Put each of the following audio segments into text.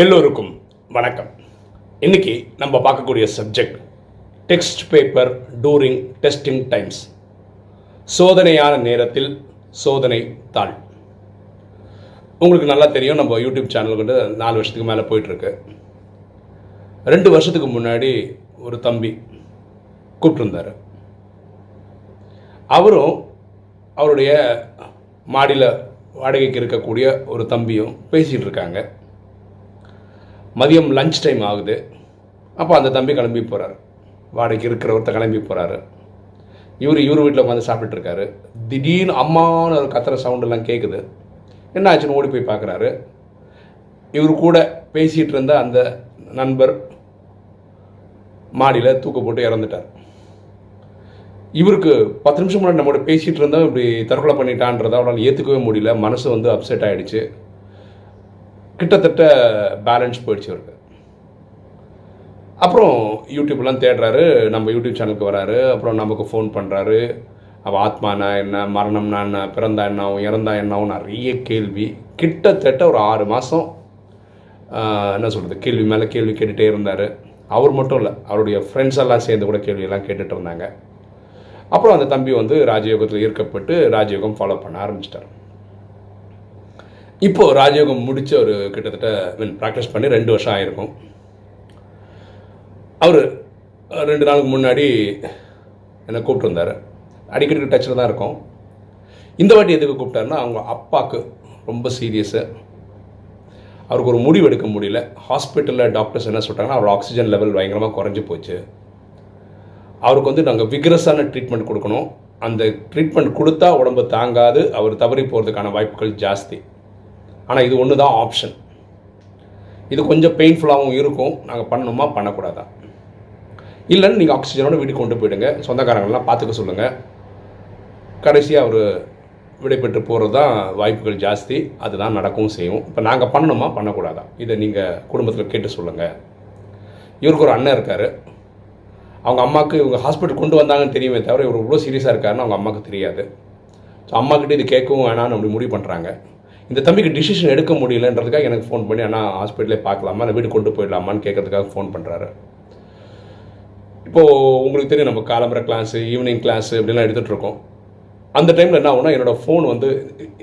எல்லோருக்கும் வணக்கம். இன்னைக்கு நம்ம பார்க்கக்கூடிய subject text paper during testing times சோதனையான நேரத்தில் சோதனை தாள். உங்களுக்கு நல்லா தெரியும் நம்ம யூடியூப் சேனல் வந்து நாலு வருஷத்துக்கு மேலே போயிட்டுருக்கு. ரெண்டு வருஷத்துக்கு முன்னாடி ஒரு தம்பி கூப்பிட்டுருந்தார். அவரும் அவருடைய மாடியில் வாடகைக்கு இருக்கக்கூடிய ஒரு தம்பியும் பேசிகிட்டு இருக்காங்க. மதியம் லஞ்ச் டைம் ஆகுது. அப்போ அந்த தம்பி கிளம்பி போகிறார் வாடகைக்கு இருக்கிற ஒருத்தர் கிளம்பி போகிறாரு இவர் இவர் வீட்டில் உட்காந்து சாப்பிட்டுருக்காரு திடீர்னு அம்மான்னு ஒரு கத்துற சவுண்டெல்லாம் கேட்குது என்ன ஆச்சுன்னு ஓடி போய் பார்க்குறாரு இவர் கூட பேசிகிட்டு இருந்த அந்த நண்பர் மாடியில் தூக்க போட்டு இறந்துட்டார். இவருக்கு பத்து நிமிஷம் முன்னாடி நம்மளோட பேசிகிட்டு இருந்தோம் இப்படி தற்கொலை பண்ணிட்டான்றதை அவரால் ஏற்றுக்கவே முடியல. மனசு வந்து அப்செட் ஆகிடுச்சு கிட்டத்தட்ட பேலன்ஸ் போயிடுச்சு அவருக்கு அப்புறம் யூடியூப்லாம் தேடுறாரு நம்ம யூடியூப் சேனலுக்கு வராரு அப்புறம் நமக்கு ஃபோன் பண்ணுறாரு அவள் ஆத்மானா என்ன மரணம்னா என்ன பிறந்தா என்னாவும் இறந்தா என்னாவும் நிறைய கேள்வி. கிட்டத்தட்ட ஒரு ஆறு மாதம் என்ன சொல்கிறது கேள்வி மேலே கேள்வி கேட்டுகிட்டே இருந்தார். அவர் மட்டும் இல்லை அவருடைய ஃப்ரெண்ட்ஸ் எல்லாம் சேர்ந்து கூட கேள்வியெல்லாம் கேட்டுட்டு இருந்தாங்க. அப்புறம் அந்த தம்பி வந்து ராஜயோகத்தில் ஈர்க்கப்பட்டு ராஜயோகம் ஃபாலோ பண்ண ஆரம்பிச்சிட்டார். இப்போது ராஜயோகம் முடித்து ஒரு கிட்டத்தட்ட மீன் ப்ராக்டிஸ் பண்ணி ரெண்டு வருஷம் ஆயிருக்கும். அவர் ரெண்டு நாளுக்கு முன்னாடி என்னை கூப்பிட்டுருந்தார் அடிக்கடி டச்சில் தான் இருக்கும். இந்த வாட்டி எதுக்கு கூப்பிட்டாருன்னா அவங்க அப்பாவுக்கு ரொம்ப சீரியஸு அவருக்கு ஒரு முடிவு எடுக்க முடியல. ஹாஸ்பிட்டலில் டாக்டர்ஸ் என்ன சொல்கிறாங்கன்னா அவர் ஆக்சிஜன் லெவல் பயங்கரமாக குறைஞ்சி போச்சு. அவருக்கு வந்து நாங்கள் விக்ரஸான ட்ரீட்மெண்ட் கொடுக்கணும். அந்த ட்ரீட்மெண்ட் கொடுத்தா உடம்பு தாங்காது. அவர் தவறி போகிறதுக்கான வாய்ப்புகள் ஜாஸ்தி. ஆனால் இது ஒன்று தான் ஆப்ஷன் இது கொஞ்சம் பெயின்ஃபுல்லாகவும் இருக்கும். நாங்கள் பண்ணணுமா? பண்ணக்கூடாதா? இல்லைன்னு நீங்கள் ஆக்சிஜனோட வீட்டுக்கு கொண்டு போயிடுங்க. சொந்தக்காரங்கள்லாம் பார்த்துக்க சொல்லுங்கள் கடைசியாக அவர் விடைபெற்று போகிறது தான் வாய்ப்புகள் ஜாஸ்தி. அதுதான் நடக்கவும் செய்யும். இப்போ நாங்கள் பண்ணணுமா? பண்ணக்கூடாதா? இதை நீங்கள் குடும்பத்தில் கேட்டு சொல்லுங்கள் இவருக்கு ஒரு அண்ணன் இருக்கார். அவங்க அம்மாவுக்கு இவங்க ஹாஸ்பிட்டல் கொண்டு வந்தாங்கன்னு தெரியுமே தவிர இவர் இவ்வளோ சீரியஸாக இருக்காருன்னு அவங்க அம்மாவுக்கு தெரியாது. ஸோ அம்மாக்கிட்ட இது கேட்கவும் வேணாம்னு அப்படி முடிவு பண்ணுறாங்க இந்த தம்பிக்கு டிசிஷன் எடுக்க முடியலன்றதுக்காக எனக்கு ஃபோன் பண்ணி அண்ணா ஹாஸ்பிட்டலே பார்க்கலாமா? இல்லை வீடு கொண்டு போயிடலாமான்னு கேட்கறதுக்காக ஃபோன் பண்ணுறாரு இப்போது உங்களுக்கு தெரியும் நம்ம காலம்பர கிளாஸு ஈவினிங் கிளாஸு அப்படிலாம் எடுத்துகிட்டு இருக்கோம். அந்த டைமில் என்ன ஆகுனா என்னோடய ஃபோன் வந்து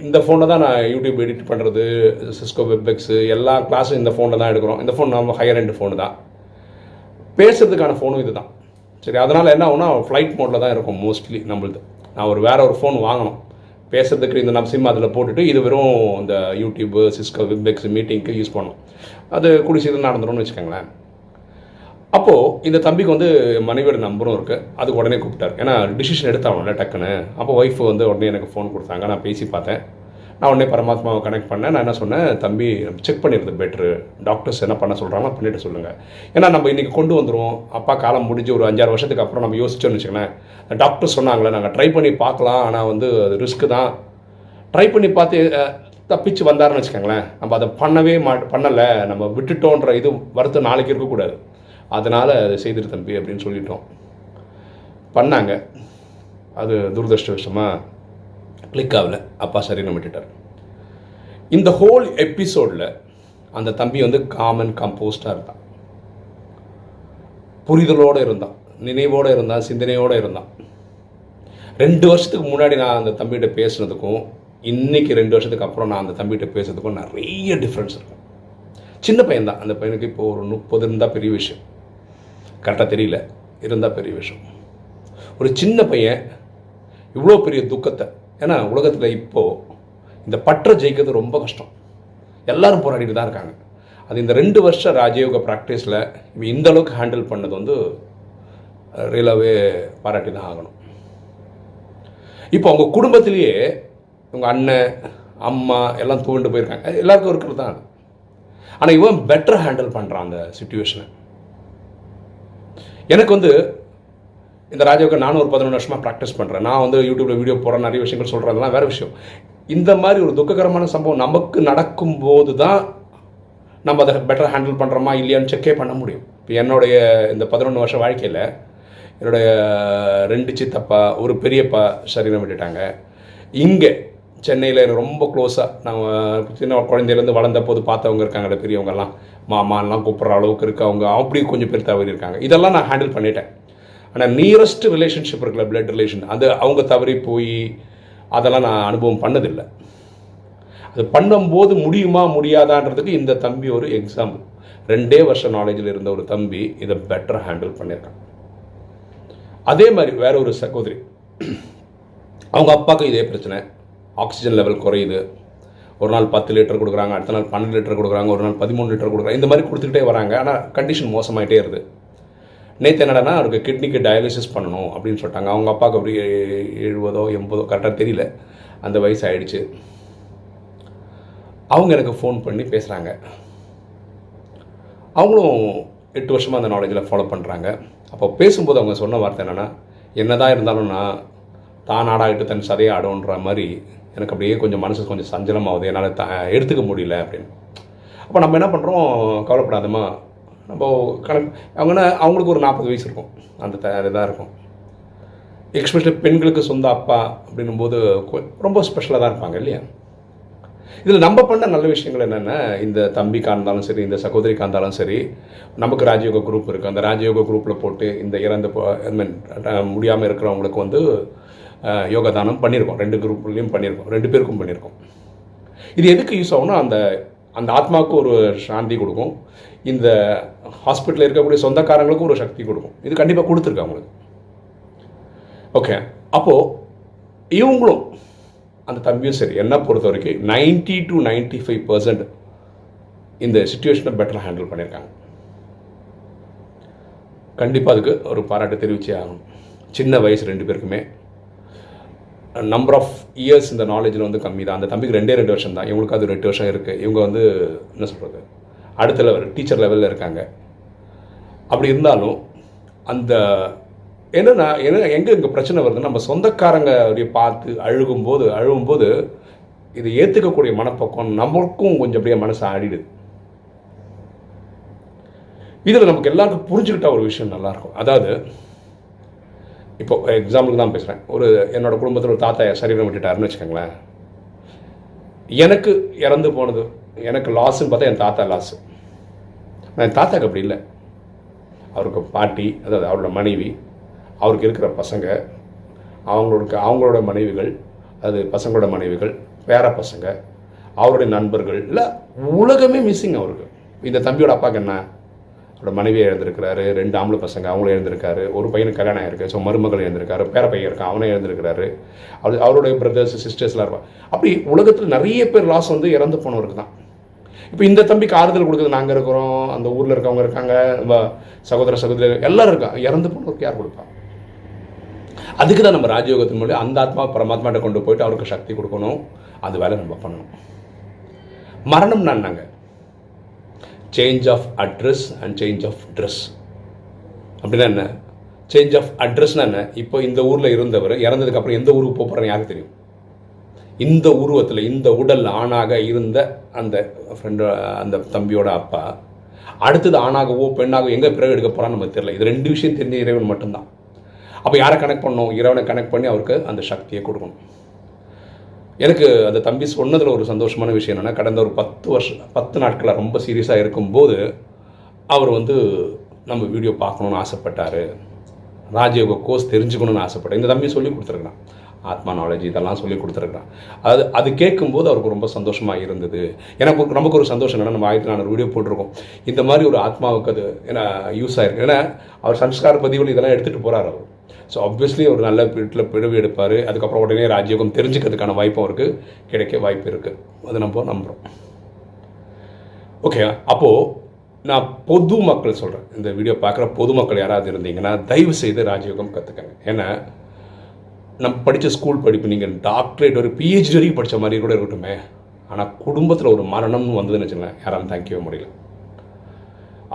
இந்த ஃபோனில் தான் நான் யூடியூப் எடிட் பண்ணுறது சிஸ்கோ வெப்எக்ஸு எல்லா கிளாஸும் இந்த ஃபோனில் தான் எடுக்கிறோம். இந்த ஃபோன் நம்ம ஹையர் எண்ட் ஃபோனு தான். பேசுறதுக்கான ஃபோனும் இது தான். சரி அதனால் என்ன ஆகுனா ஃப்ளைட் மோட்டில் தான் இருக்கும் மோஸ்ட்லி நம்மளுது. நான் ஒரு வேறு ஒரு ஃபோன் வாங்கினோம் பேசுறதுக்கு இந்த நம்ம சிம் அதில் போட்டுட்டு இது வெறும் இந்த யூடியூப்பு சிஸ்கோ விப்எக்ஸ் மீட்டிங்க்கு யூஸ் பண்ணோம். அது கூடி சீக்கிரம் நடந்துடும்னு வச்சுக்கோங்களேன். அப்போது இந்த தம்பிக்கு வந்து மனைவியோட நம்பரும் இருக்குது அதுக்கு உடனே கூப்பிட்டார். ஏன்னா டிசிஷன் எடுத்தாகணும்ல டக்குன்னு. அப்போ ஒய்ஃப் வந்து உடனே எனக்கு ஃபோன் கொடுத்தாங்க. நான் பேசி பார்த்தேன். நான் உடனே பரமாத்மாவை கனெக்ட் பண்ணேன். நான் என்ன சொன்னேன்? தம்பி செக் பண்ணிடுறது பெட்ரு டாக்டர்ஸ் என்ன பண்ண சொல்கிறாங்களோ பண்ணிட்டு சொல்லுங்கள் ஏன்னா நம்ம இன்றைக்கி கொண்டு வந்துடுவோம் அப்பா காலம் முடிஞ்சு ஒரு அஞ்சாறு வருஷத்துக்கு அப்புறம் நம்ம யோசிச்சோன்னு வச்சுக்கோங்களேன். டாக்டர் சொன்னாங்களே நாங்கள் ட்ரை பண்ணி பார்க்கலாம். ஆனால் வந்து அது ரிஸ்க்கு தான். ட்ரை பண்ணி பார்த்து தப்பிச்சு வந்தாருன்னு வச்சுக்கோங்களேன். நம்ம அதை பண்ணவே மா பண்ணலை. நம்ம விட்டுட்டோன்ற இது வருத்தம் நாளைக்கு இருக்கக்கூடாது. அதனால் அதை செய்திரு தம்பி அப்படின்னு சொல்லிட்டோம். பண்ணாங்க. அது துரதிருஷ்டவசமாக கிளிக் ஆகல. அப்பா சரின்னு விட்டுட்டார். இந்த ஹோல் எபிசோடில் அந்த தம்பி வந்து காமன் கம்போஸ்டாக இருந்தான். புரிதலோடு இருந்தான். நினைவோடு இருந்தான். சிந்தனையோடு இருந்தான். ரெண்டு வருஷத்துக்கு முன்னாடி நான் அந்த தம்பிகிட்ட பேசுனதுக்கும் இன்றைக்கி ரெண்டு வருஷத்துக்கு அப்புறம் நான் அந்த தம்பிகிட்ட பேசுறதுக்கும் நிறைய டிஃப்ரென்ஸ் இருக்கும். சின்ன பையன் தான் அந்த பையனுக்கு இப்போ ஒரு முப்பது இருந்தால் பெரிய விஷயம். கரெக்டாக தெரியல. இருந்தால் பெரிய விஷயம். ஒரு சின்ன பையன் இவ்வளோ பெரிய துக்கத்தை ஏன்னா உலகத்தில் இப்போது இந்த பற்றை ஜெயிக்கிறது ரொம்ப கஷ்டம். எல்லாரும் போராடிட்டு தான் இருக்காங்க. அது இந்த ரெண்டு வருஷம் ராஜயோக ப்ராக்டிஸில் இவன் இந்த அளவுக்கு ஹேண்டில் பண்ணது வந்து ரியலாகவே பாராட்டி தான் ஆகணும். இப்போ அவங்க குடும்பத்திலேயே உங்கள் அண்ணன் அம்மா எல்லாம் தூண்டு போயிருக்காங்க. எல்லாருக்கும் இருக்கிறது தான் ஆனால் இவன் பெட்டர் ஹேண்டில் பண்ணுறான் அந்த சுச்சுவேஷனை எனக்கு வந்து இந்த ராஜாவுக்கு நானும் ஒரு பதினொன்று வருஷமாக ப்ராக்டிஸ் பண்ணுறேன் நான் வந்து யூடியூப்பில் வீடியோ போடுறேன் நிறைய விஷயங்கள் சொல்கிறதெல்லாம் வேறு விஷயம். இந்த மாதிரி ஒரு துக்ககரமான சம்பவம் நமக்கு நடக்கும்போது தான் நம்ம அதை பெட்டர் ஹேண்டில் பண்ணுறோமா இல்லையான்னு செக்கே பண்ண முடியும். இப்போ என்னுடைய இந்த பதினொன்று வருஷம் வாழ்க்கையில் என்னுடைய ரெண்டு சித்தப்பா ஒரு பெரியப்பா சரீரம் விட்டுட்டாங்க. இங்கே சென்னையில் எனக்கு ரொம்ப க்ளோஸாக நான் சின்ன குழந்தையிலேருந்து வளர்ந்த போது பார்த்தவங்க இருக்காங்கல்ல பெரியவங்கெல்லாம் மாமாலாம் கூப்பிட்ற அளவுக்கு இருக்கவங்க அப்படி கொஞ்சம் பேர் இருக்காங்க இதெல்லாம் நான் ஹேண்டில் பண்ணிட்டேன். ஆனால் நியரஸ்ட் ரிலேஷன்ஷிப் இருக்குல்ல பிளட் ரிலேஷன் அது அவங்க தவறி போய் அதெல்லாம் நான் அனுபவம் பண்ணதில்லை. அது பண்ணும்போது முடியுமா முடியாதான்றதுக்கு இந்த தம்பி ஒரு எக்ஸாம்பிள் ரெண்டே வருஷம் நாலேஜில் இருந்த ஒரு தம்பி இதை பெட்டர் ஹேண்டில் பண்ணியிருக்கான். அதே மாதிரி வேற ஒரு சகோதரி. அவங்க அப்பாவுக்கு இதே பிரச்சனை. ஆக்சிஜன் லெவல் குறையுது. ஒரு நாள் பத்து லிட்டர் கொடுக்குறாங்க அடுத்த நாள் பன்னெண்டு லிட்டர் கொடுக்குறாங்க ஒரு நாள் பதிமூணு லிட்டர் கொடுக்குறாங்க. இந்த மாதிரி கொடுத்துக்கிட்டே வராங்க. ஆனால் கண்டிஷன் மோசமாயிட்டே இருது நேற்று என்னடனா அவருக்கு கிட்னிக்கு டயாலிசிஸ் பண்ணணும் அப்படின்னு சொல்லிட்டாங்க. அவங்க அப்பாவுக்கு அப்படி எழுபதோ எண்பதோ கரெக்டாக தெரியல. அந்த வயசு ஆயிடுச்சு. அவங்க எனக்கு ஃபோன் பண்ணி பேசுகிறாங்க அவங்களும் எட்டு வருஷமாக அந்த நாலேஜில் ஃபாலோ பண்ணுறாங்க அப்போ பேசும்போது அவங்க சொன்ன வார்த்தை என்னென்னா என்னதான் இருந்தாலும் நான் தான் ஆடாகிட்டு தன் சதையை ஆடுன்ற மாதிரி எனக்கு அப்படியே கொஞ்சம் மனசு கொஞ்சம் சஞ்சலமாகுது. என்னால் த எடுத்துக்க முடியல அப்படின்னு. அப்போ நம்ம என்ன பண்ணுறோம் கவலைப்படாதமா நம்ம கணக்கு அவங்கன்னா அவங்களுக்கு ஒரு நாற்பது வயசு இருக்கும். அந்த த இதாக இருக்கும். எக்ஸ்பெஷலி பெண்களுக்கு சொந்த அப்பா அப்படின்னும் போது ரொம்ப ஸ்பெஷலாக தான் இருப்பாங்க இல்லையா? இதில் நம்ம பண்ண நல்ல விஷயங்கள் என்னென்ன? இந்த தம்பிக்கா இருந்தாலும் சரி இந்த சகோதரிக்கா இருந்தாலும் சரி நமக்கு ராஜயோக குரூப் இருக்குது அந்த ராஜயோக குரூப்பில் போட்டு இந்த இறந்து ஐ மீன் முடியாமல் இருக்கிறவங்களுக்கு வந்து அஹ், யோகா தானம் பண்ணியிருக்கோம் ரெண்டு குரூப்லேயும் பண்ணியிருக்கோம் ரெண்டு பேருக்கும் பண்ணியிருக்கோம் இது எதுக்கு யூஸ் ஆகும்னா அந்த அந்த ஆத்மாவுக்கு ஒரு சாந்தி கொடுக்கும். இந்த ஹாஸ்பிட்டலில் இருக்கக்கூடிய சொந்தக்காரங்களுக்கும் ஒரு சக்தி கொடுக்கும். இது கண்டிப்பாக கொடுத்துருக்கு அவங்களுக்கு. ஓகே அப்போது இவங்களும் அந்த தம்பியும் சரி என்ன பொறுத்த வரைக்கும் ninety to ninety five percent இந்த சுச்சுவேஷனை பெட்டராக ஹேண்டில் பண்ணியிருக்காங்க. கண்டிப்பாக அதுக்கு ஒரு பாராட்டு தெரிவிச்சே ஆகணும். சின்ன வயசு ரெண்டு பேருக்குமே. நம்பர் ஆஃப் இயர்ஸ் இந்த நாலேஜில் வந்து கம்மி தான் அந்த தம்பிக்கு ரெண்டே ரெண்டு வருஷம் தான் இவங்களுக்கு அது ரெண்டு வருஷம் இருக்குது இவங்க வந்து என்ன சொல்கிறது அடுத்த லெவல் டீச்சர் லெவலில் இருக்காங்க. அப்படி இருந்தாலும் அந்த என்னென்னா என்ன எங்கே இங்கே பிரச்சனை வருதுன்னா நம்ம சொந்தக்காரங்க அப்படியே பார்த்து அழுகும்போது அழுகும்போது இதை ஏற்றுக்கக்கூடிய மனப்பக்கம் நம்மளுக்கும் கொஞ்சம் அப்படியே மனசு ஆடிடுது. இதில் நமக்கு எல்லாருக்கும் புரிஞ்சுக்கிட்ட ஒரு விஷயம் நல்லாயிருக்கும். அதாவது இப்போ எக்ஸாம்பிளுக்கு தான் பேசுகிறேன் ஒரு என்னோடய குடும்பத்தில் ஒரு தாத்தா சரீரம் விட்டுட்டாருன்னு வச்சுக்கோங்களேன். எனக்கு இறந்து போனது எனக்கு லாஸுன்னு பார்த்தா என் தாத்தா லாஸு நான் என் தாத்தாக்கு அப்படி இல்லை. அவருக்கு பாட்டி அதாவது அவரோட மனைவி அவருக்கு இருக்கிற பசங்க அவங்களுக்கு அவங்களோட மனைவிகள் அது பசங்களோட மனைவிகள் பேர பசங்க அவருடைய நண்பர்கள் இல்லை உலகமே மிஸ்ஸிங் அவருக்கு. இந்த தம்பியோட அப்பாவுக்கு என்ன? அவரோட மனைவியை இழந்திருக்கிறாரு ரெண்டு ஆம்பளை பசங்க அவங்களும் இழந்திருக்காரு ஒரு பையனுக்கு கல்யாணம் ஆயிருக்கு ஸோ மருமகள் இழந்திருக்காரு பேர பையன் இருக்கான் அவனே இழந்திருக்கிறாரு. அவர் அவருடைய பிரதர்ஸ் சிஸ்டர்ஸ்லாம் இருப்பான் அப்படி உலகத்தில் நிறைய பேர் லாஸ் வந்து இறந்து போனவருக்கு தான். இப்போ இந்த தம்பிக்கு ஆறுதல் கொடுக்குறது நாங்கள் இருக்கிறோம் அந்த ஊரில் இருக்கவங்க இருக்காங்க நம்ம சகோதர சகோதரி எல்லாரும் இருக்காங்க. இறந்து போனவருக்கு யார் கொடுப்பா? அதுக்கு தான் நம்ம ராஜயோகத்தின் மூலம் அந்த ஆத்மா பரமாத்மாட்ட கொண்டு போயிட்டு அவருக்கு சக்தி கொடுக்கணும். அது வேலை நம்ம பண்ணணும். மரணம் நாங்க. Change of address and change of dress அப்படின்னா என்ன? சேஞ்ச் ஆஃப் அட்ரஸ்னா என்ன? இப்போ இந்த ஊரில் இருந்தவர் இறந்ததுக்கு அப்புறம் எந்த ஊருக்கு போக போகிறேன்னு யாருக்கு தெரியும்? இந்த உருவத்தில் இந்த உடல் ஆணாக இருந்த அந்த ஃப்ரெண்டு அந்த தம்பியோட அப்பா அடுத்தது ஆணாகவோ பெண்ணாகவோ எங்கே பிறகு எடுக்க போகிறான்னு நமக்கு தெரியல. இது ரெண்டு விஷயம் தெரிஞ்ச இறைவன் மட்டும்தான். அப்போ யாரை கனெக்ட் பண்ணோம் இறைவனை கனெக்ட் பண்ணி அவருக்கு அந்த சக்தியை கொடுக்கணும். எனக்கு அந்த தம்பி சொன்னதில் ஒரு சந்தோஷமான விஷயம் என்னென்னா கடந்த ஒரு பத்து வருஷம் பத்து நாட்களாக ரொம்ப சீரியஸாக இருக்கும்போது அவர் வந்து நம்ம வீடியோ பார்க்கணுன்னு ஆசைப்பட்டார். ராஜயோக கோர்ஸ் தெரிஞ்சுக்கணும்னு ஆசைப்பட்டார். இந்த தம்பி சொல்லி கொடுத்துருக்கான் ஆத்மா நாலேஜ் இதெல்லாம் சொல்லி கொடுத்துருக்குறான். அது அது கேட்கும்போது அவருக்கு ரொம்ப சந்தோஷமாக இருந்தது. எனக்கு நமக்கு ஒரு சந்தோஷம் என்னன்னா நம்ம ஆயிரத்தி நானூறு வீடியோ போட்டிருக்கோம். இந்த மாதிரி ஒரு ஆத்மாவுக்கு அது ஏன்னா யூஸ் ஆயிருக்கு. ஏன்னா அவர் சம்ஸ்கார பதிவுகள் இதெல்லாம் எடுத்துகிட்டு போகிறார் அவர். ஸோ ஆப்வியஸ்லி ஒரு நல்ல வீட்டில் பிறவி எடுப்பார். அதுக்கப்புறம் உடனே ராஜயோகம் தெரிஞ்சுக்கிறதுக்கான வாய்ப்பும் அவருக்கு கிடைக்க வாய்ப்பு இருக்குது அது நம்ம நம்புகிறோம் ஓகே அப்போது நான் பொது மக்கள் சொல்கிறேன் இந்த வீடியோ பார்க்குற பொதுமக்கள் யாராவது இருந்தீங்கன்னா தயவு செய்து ராஜயோகம் கற்றுக்கங்க ஏன்னா நம்ம படித்த ஸ்கூல் படிப்பு நீங்கள் டாக்டரேட் ஒரு பிஹெச்டி வரைக்கும் படித்த மாதிரி கூட இருக்கட்டுமே. ஆனால் குடும்பத்தில் ஒரு மரணம்னு வந்ததுன்னு வச்சுக்கலாம் யாராலும் தேங்க்யூ முடியல.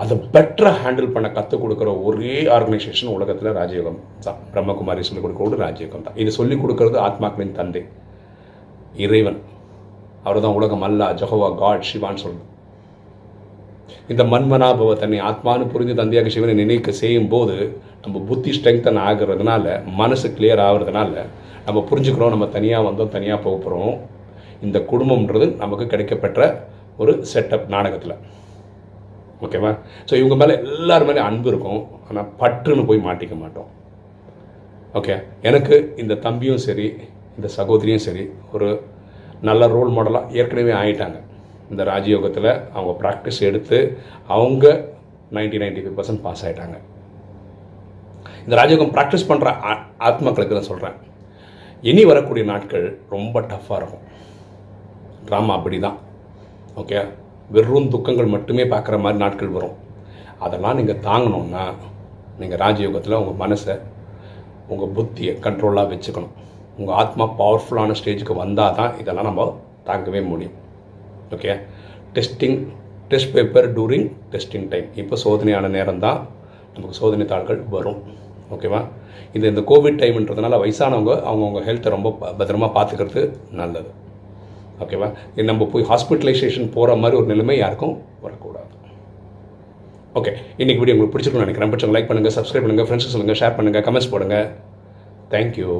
அதை பெட்டராக ஹேண்டில் பண்ண கற்றுக் கொடுக்குற ஒரே ஆர்கனைசேஷன் உலகத்தில் ராஜயோகம் தான். பிரம்மகுமாரி சொல்லிக் கொடுக்கறது ராஜயோகம் தான். இது சொல்லிக் கொடுக்கறது ஆத்மாக்களின் தந்தை இறைவன். அவர் தான் உலகம் அல்லா ஜஹோவா காட் சிவான்னு சொல்லுது இந்த மன்மனாபவ தன்னை ஆத்மானு புரிந்து தந்தையாக சிவனை நினைக்க செய்யும் போது நம்ம புத்தி ஸ்ட்ரெங்தன் ஆகிறதுனால மனசு கிளியர் ஆகிறதுனால நம்ம புரிஞ்சுக்கிறோம் நம்ம தனியாக வந்தோம் தனியாக போக போகிறோம் இந்த குடும்பம்ன்றது நமக்கு கிடைக்கப்பெற்ற ஒரு செட்டப் நாடகத்தில். ஓகேவா ஸோ இவங்க மேலே எல்லார் மேலே அன்பு இருக்கும். ஆனால் பற்றுன்னு போய் மாட்டிக்க மாட்டோம். ஓகே எனக்கு இந்த தம்பியும் சரி இந்த சகோதரியும் சரி ஒரு நல்ல ரோல் மாடலாக ஏற்கனவே ஆயிட்டாங்க. இந்த ராஜயோகத்தில் அவங்க ப்ராக்டிஸ் எடுத்து அவங்க 90 95% ஃபைவ் பர்சன்ட் பாஸ் ஆகிட்டாங்க இந்த ராஜயோகம் ப்ராக்டிஸ் பண்ணுற ஆத்மாக்களுக்கு தான் சொல்கிறேன் இனி வரக்கூடிய நாட்கள் ரொம்ப டஃப்பாக இருக்கும். ட்ராமா அப்படி தான் ஓகே வெறும் துக்கங்கள் மட்டுமே பார்க்குற மாதிரி நாட்கள் வரும். அதெல்லாம் நீங்கள் தாங்கணும்னா நீங்கள் ராஜயோகத்தில் உங்கள் மனசை உங்கள் புத்தியை கண்ட்ரோலாக வச்சுக்கணும். உங்கள் ஆத்மா பவர்ஃபுல்லான ஸ்டேஜுக்கு வந்தால் தான் இதெல்லாம் நம்ம தாங்கவே முடியும். Okay testing test paper during testing time இப்போ சோதனையான நேரம் தான் நமக்கு சோதனை தாள்கள் வரும். ஓகேவா இது இந்த கோவிட் டைம்ன்றதுனால வயசானவங்க அவங்கவுங்க ஹெல்த்தை ரொம்ப பத்திரமாக பத்திரமா பார்த்துக்கிறது நல்லது. ஓகேவா இது நம்ம போய் ஹாஸ்பிட்டலைசேஷன் போகிற மாதிரி ஒரு நிலைமை யாருக்கும் வரக்கூடாது. ஓகே இன்னைக்கு வீடியோ உங்களுக்கு பிடிச்சிருக்கும்னு நினைக்கிறேன். பிடிச்சவங்க லைக் பண்ணுங்கள் சப்ஸ்கிரைப் பண்ணுங்கள் ஃப்ரெண்ட்ஸ் சொல்லுங்கள் ஷேர் பண்ணுங்கள் கமெண்ட்ஸ் போடுங்க. தேங்க்யூ